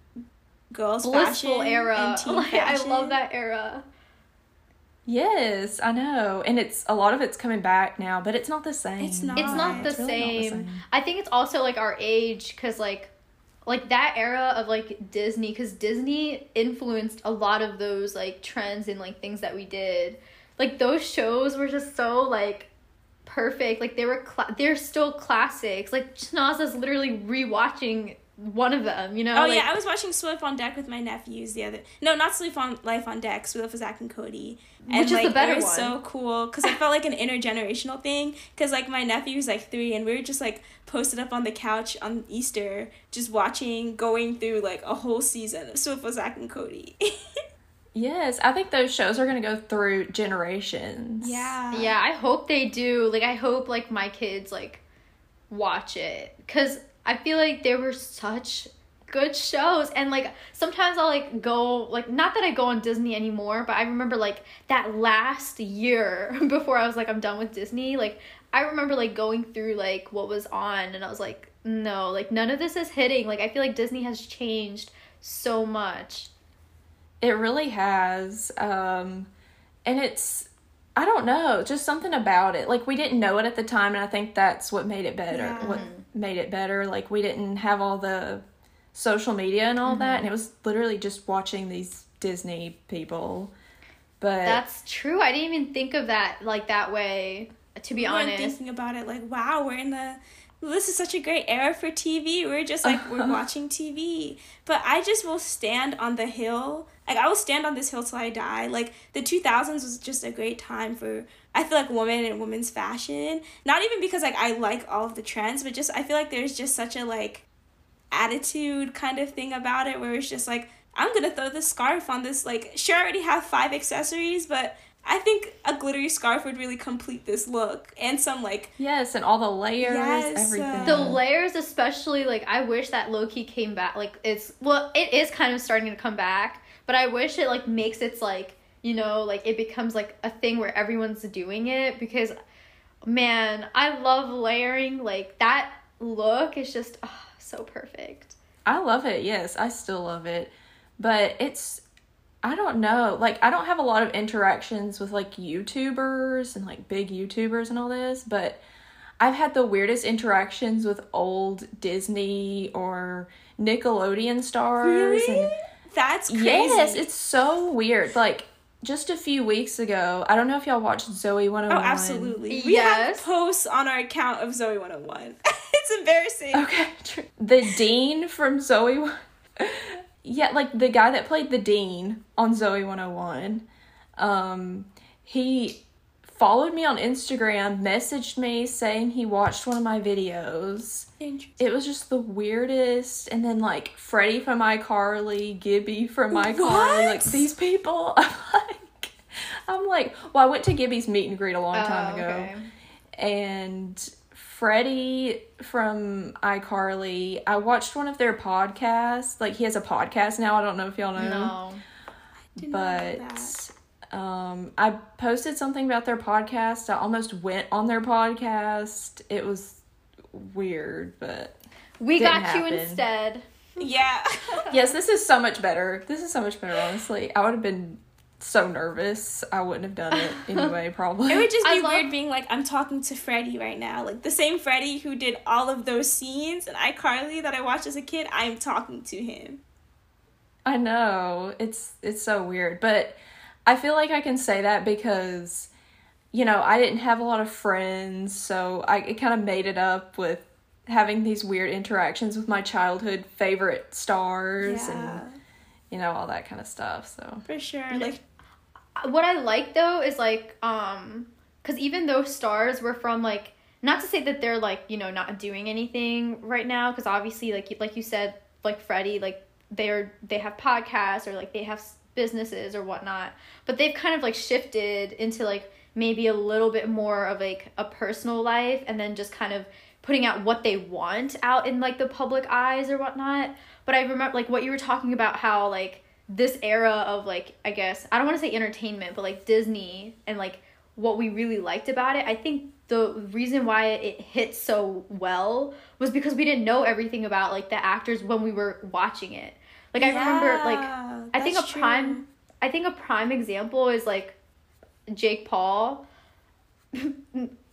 girls Blissful fashion era. And teen like, fashion. I love that era. Yes, I know. And it's a lot of it's coming back now, but it's not the same. It's not. It's not the, it's really same. Not the same. I think it's also like our age cuz like like that era of like Disney cuz Disney influenced a lot of those like trends and like things that we did. Like those shows were just so like perfect. Like they were cl- they're still classics. Like Chinaza's literally rewatching one of them, you know? Oh like, yeah, I was watching Suite Life on Deck with my nephews the other. No, not Sleep on Life on Deck. Suite Life of Zack and Cody. And, Which is like, the better it was one. so cool because I felt like an intergenerational thing. Because like my nephew's, like three, and we were just like posted up on the couch on Easter, just watching, going through like a whole season of Suite Life of Zack and Cody. Yes, I think those shows are going to go through generations. Yeah. Yeah, I hope they do. Like I hope like my kids like watch it cuz I feel like there were such good shows and like sometimes I'll like go like not that I go on Disney anymore, but I remember like that last year before I was like I'm done with Disney, like I remember like going through like what was on and I was like no, like none of this is hitting. Like I feel like Disney has changed so much. It really has. Um and it's I don't know, just something about it. Like we didn't know it at the time, and I think that's what made it better. Yeah. What made it better? Like we didn't have all the social media and all mm-hmm. that, and it was literally just watching these Disney people. But that's true. I didn't even think of that like that way. To be we honest, thinking about it, like wow, we're in the this is such a great era for TV. We're just like we're watching TV. But I just will stand on the hill. Like I will stand on this hill till I die. Like the 2000s was just a great time for I feel like women and women's fashion. Not even because like I like all of the trends, but just I feel like there's just such a like attitude kind of thing about it where it's just like I'm going to throw this scarf on this like sure I already have five accessories, but I think a glittery scarf would really complete this look, and some like yes, and all the layers, yes, everything. The layers, especially like I wish that Loki came back. Like it's well, it is kind of starting to come back, but I wish it like makes its like you know like it becomes like a thing where everyone's doing it because man, I love layering. Like that look is just oh, so perfect. I love it. Yes, I still love it. But it's I don't know. Like I don't have a lot of interactions with like YouTubers and like big YouTubers and all this, but I've had the weirdest interactions with old Disney or Nickelodeon stars Really? and That's crazy. Yes, it's so weird. Like just a few weeks ago, I don't know if y'all watched Zoey 101. Oh, absolutely. We Yes. have posts on our account of Zoey 101. it's embarrassing. Okay. true. The dean from Zoey. one- yeah, like the guy that played the dean on Zoey 101. Um, he followed me on Instagram, messaged me saying he watched one of my videos. It was just the weirdest. And then like Freddie from iCarly, Gibby from iCarly, like these people. I'm like, I'm like, well, I went to Gibby's meet and greet a long time Oh, ago okay. and Freddie from iCarly, I watched one of their podcasts. Like he has a podcast now. I don't know if y'all know, No. Did not know that. but um, I posted something about their podcast. I almost went on their podcast. It was weird, but We Didn't got you instead. Yeah. yes, this is so much better. This is so much better. Honestly, I would have been so nervous. I wouldn't have done it anyway. Probably. It would just I be love- weird being like, I'm talking to Freddie right now. Like the same Freddie who did all of those scenes in iCarly that I watched as a kid, I'm talking to him. I know. It's it's so weird, but I feel like I can say that because you know, I didn't have a lot of friends, so I it kind of made it up with having these weird interactions with my childhood favorite stars Yeah, and you know all that kind of stuff. So for sure. No. Like, what I like though is like um cuz even though stars were from like not to say that they're like, you know, not doing anything right now cuz obviously like you- like you said like Freddie like they're they have podcasts or like they have s- businesses or whatnot, but they've kind of like shifted into like maybe a little bit more of like a personal life and then just kind of putting out what they want out in like the public eyes or whatnot. But I remember like what you were talking about how like this era of like I guess I don't want to say entertainment, but like Disney and like what we really liked about it. I think the reason why it hit so well was because we didn't know everything about like the actors when we were watching it. Like I remember like I think a true. prime I think a prime example is like Jake Paul.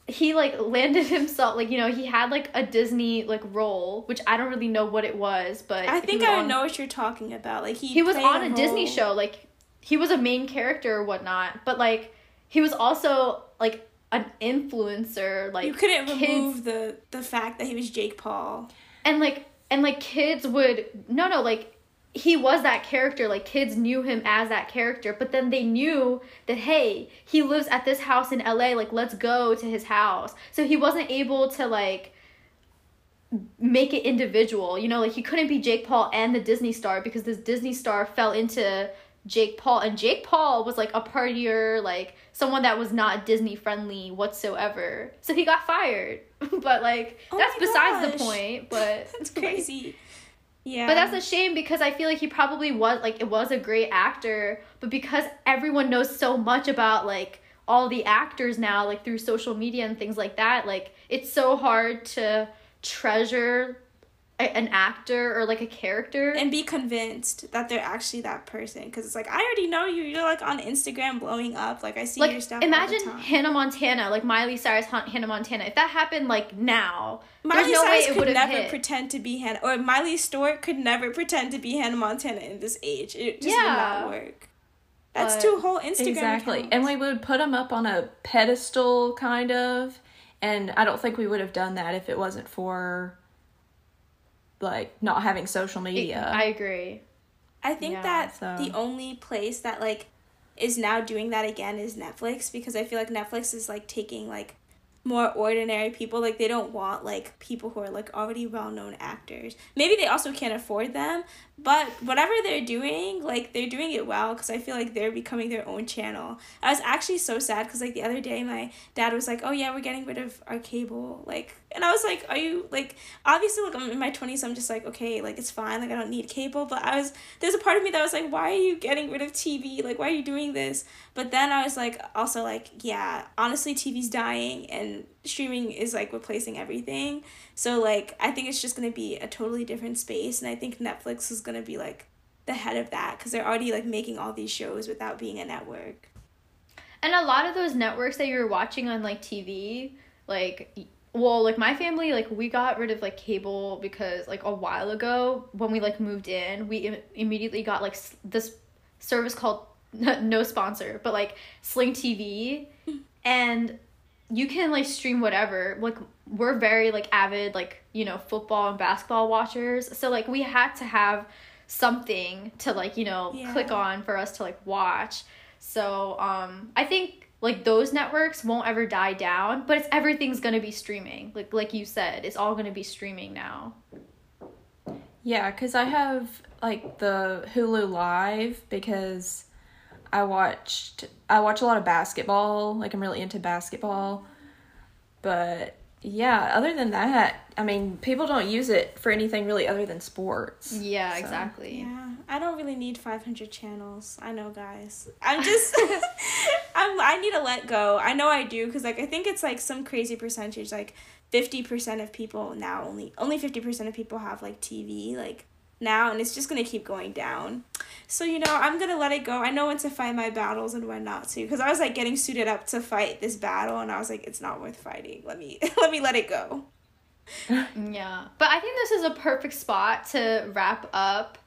he like landed himself like you know he had like a Disney like role which I don't really know what it was but I think I on- know what you're talking about. Like he he was on a Disney show like he was a main character or whatnot but like he was also like an influencer like you couldn't kids- remove the the fact that he was Jake Paul. and like and like kids would no no like he was that character like kids knew him as that character but then they knew that hey he lives at this house in LA like let's go to his house. So he wasn't able to like make it individual you know like he couldn't be Jake Paul and the Disney star because this Disney star fell into Jake Paul and Jake Paul was like a partier like someone that was not Disney friendly whatsoever. So he got fired but like Oh that's besides the point but That's crazy. Yeah. but that's a shame because I feel like he probably was like it was a great actor, but because everyone knows so much about like all the actors now, like through social media and things like that, like it's so hard to treasure a- an actor or like a character. and be convinced that they're actually that person because it's like I already know you. You're like on Instagram blowing up. Like I see your like stuff. imagine all the time. Hannah Montana, like Miley Cyrus Han- Hannah Montana. If that happened like now, Miley there's no way Cyrus it could would never hit. pretend to be Hannah, or Miley Stewart could never pretend to be Hannah Montana in this age. It just Yeah. would not work. That's But- two whole Instagram exactly, accounts. and we would put them up on a pedestal, kind of. And I don't think we would have done that if it wasn't for like not having social media. I agree. I think Yeah, that so- the only place that like is now doing that again is Netflix because I feel like Netflix is like taking like more ordinary people like they don't want like people who are like already well-known actors maybe they also can't afford them but whatever they're doing like they're doing it well because i feel like they're becoming their own channel. I was actually so sad because like the other day my dad was like oh yeah we're getting rid of our cable like and i was like are you like obviously like i'm in my 20s i'm just like okay like it's fine like i don't need cable but i was there's a part of me that was like why are you getting rid of tv like why are you doing this? But then I was like, also like, yeah, honestly, TV's dying and streaming is like replacing everything. So like, I think it's just gonna be a totally different space, and I think Netflix is gonna be like the head of that because they're already like making all these shows without being a network. And a lot of those networks that you're watching on like TV, like well like my family like we got rid of like cable because like a while ago when we like moved in we Im- immediately got like s- this service called no sponsor but like sling tv and you can like stream whatever. Like we're very like avid like you know football and basketball watchers. So like we had to have something to like you know Yeah. click on for us to like watch. So um i think like those networks won't ever die down but it's everything's gonna be streaming. Like like you said it's all gonna be streaming now. Yeah, because I have like the Hulu Live because I watched I watch a lot of basketball. Like I'm really into basketball, but yeah. Other than that, I mean, people don't use it for anything really other than sports. yeah So- exactly Yeah, I don't really need 500 channels. I know, guys. I'm just, I'm, I need to let go. I know I do because like I think it's like some crazy percentage, like 50% of people now only only 50% of people have like TV like now, and it's just gonna keep going down. So you know, I'm gonna let it go. I know when to fight my battles and when not to, because I was like getting suited up to fight this battle, and I was like, it's not worth fighting. Let me let me let it go. Yeah. But I think this is a perfect spot to wrap up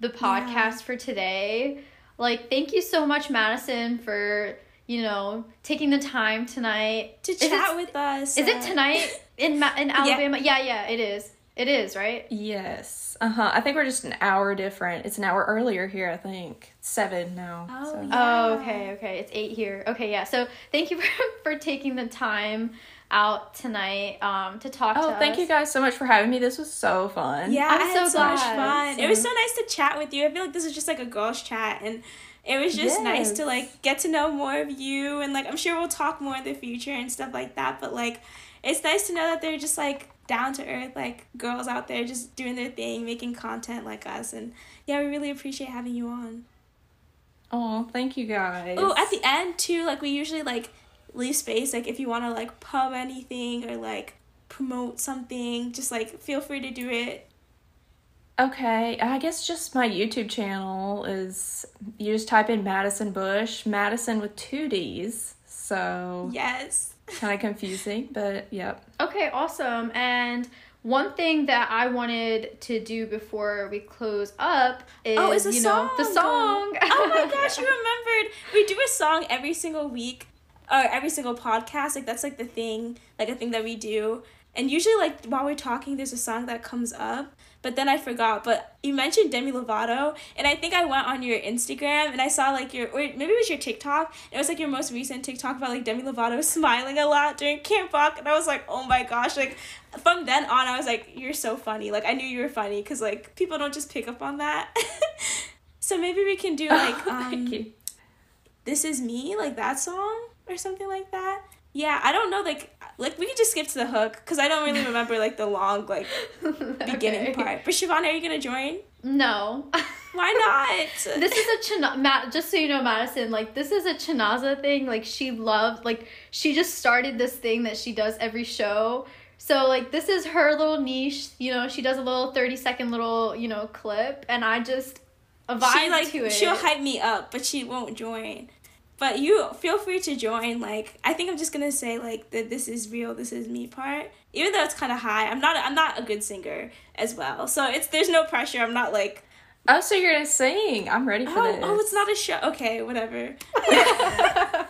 the podcast Yeah. for today. Like, thank you so much, Madison, for, you know, taking the time tonight. To Is chat with us. Is it tonight in in Alabama? Yeah. yeah, it is. It is, right? Yes. Uh huh. I think we're just an hour different. It's an hour earlier here. I think seven now. Oh, so. yeah. Oh, okay, okay. It's 8 here. Okay, yeah. So, thank you for, for taking the time out tonight um to talk to us. Oh, thank us. you guys so much for having me. This was so fun. Yeah, I'm I had so so much glad. fun. It was so nice to chat with you. I feel like this is just like a girls' chat, and it was just nice to like get to know more of you, and like I'm sure we'll talk more in the future and stuff like that. But like, it's nice to know that they're just like down to earth, like girls out there just doing their thing, making content like us, and yeah, we really appreciate having you on. Oh, thank you guys. Oh, at the end too, like we usually like leave space, like if you want to like pub anything or like promote something, just like feel free to do it. Okay, I guess just my YouTube channel is you just type in Madison Bush, Madison with two D's. So Yes. Kind of confusing, but yep. Okay, awesome. And one thing that I wanted to do before we close up is, Oh, it's a you song. know, the song. oh my gosh, you remembered. We do a song every single week or every single podcast. Like that's like the thing, like a thing that we do. And usually like while we're talking there's a song that comes up. But then I forgot. But you mentioned Demi Lovato, and I think I went on your Instagram and I saw like your or maybe it was your TikTok. It was like your most recent TikTok about like Demi Lovato smiling a lot during Camp Rock, and I was like, oh my gosh! Like from then on, I was like, you're so funny. Like I knew you were funny because like people don't just pick up on that. so maybe we can do like um, this is me like that song or something like that yeah i don't know like like we could just skip to the hook because i don't really remember like the long like beginning Okay. part. But siobhan are you gonna join? No. why not? This is a China- Ma- just so you know madison like this is a chinaza thing like she loved like she just started this thing that she does every show. So like this is her little niche you know she does a little 30 second little you know clip and i just vibe she like to it. she'll hype me up but she won't join but you feel free to join like i think i'm just gonna say like the this is real this is me part even though it's kind of high i'm not i'm not a good singer as well so it's there's no pressure i'm not like Oh, so you're gonna sing? I'm ready for oh, this. oh it's not a show okay whatever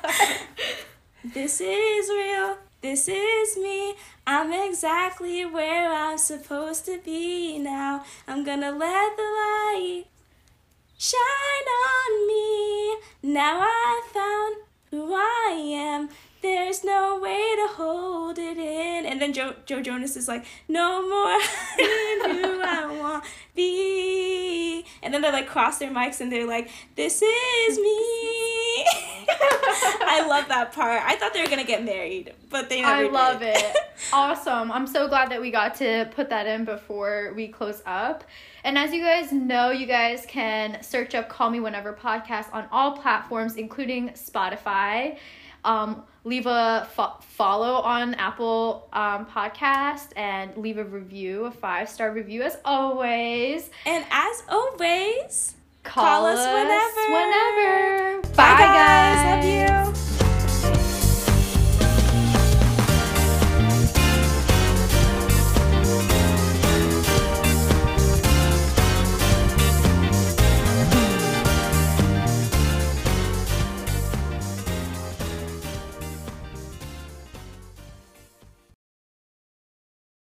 This is real. This is me. I'm exactly where I'm supposed to be now. I'm gonna let the light shine on me. Now I found who I am. There's no way to hold it in. And then Joe, Joe Jonas is like, no more hiding who I want be. And then they like cross their mics and they're like, this is me. I love that part. I thought they were gonna get married, but they never I love did. it. awesome. I'm so glad that we got to put that in before we close up. And as you guys know, you guys can search up Call Me Whenever podcast on all platforms, including Spotify. Um, leave a fo- follow on Apple um, Podcast and leave a review, a five star review as always. And as always, Call, Call us us whenever. Whenever. bye, guys. Love you.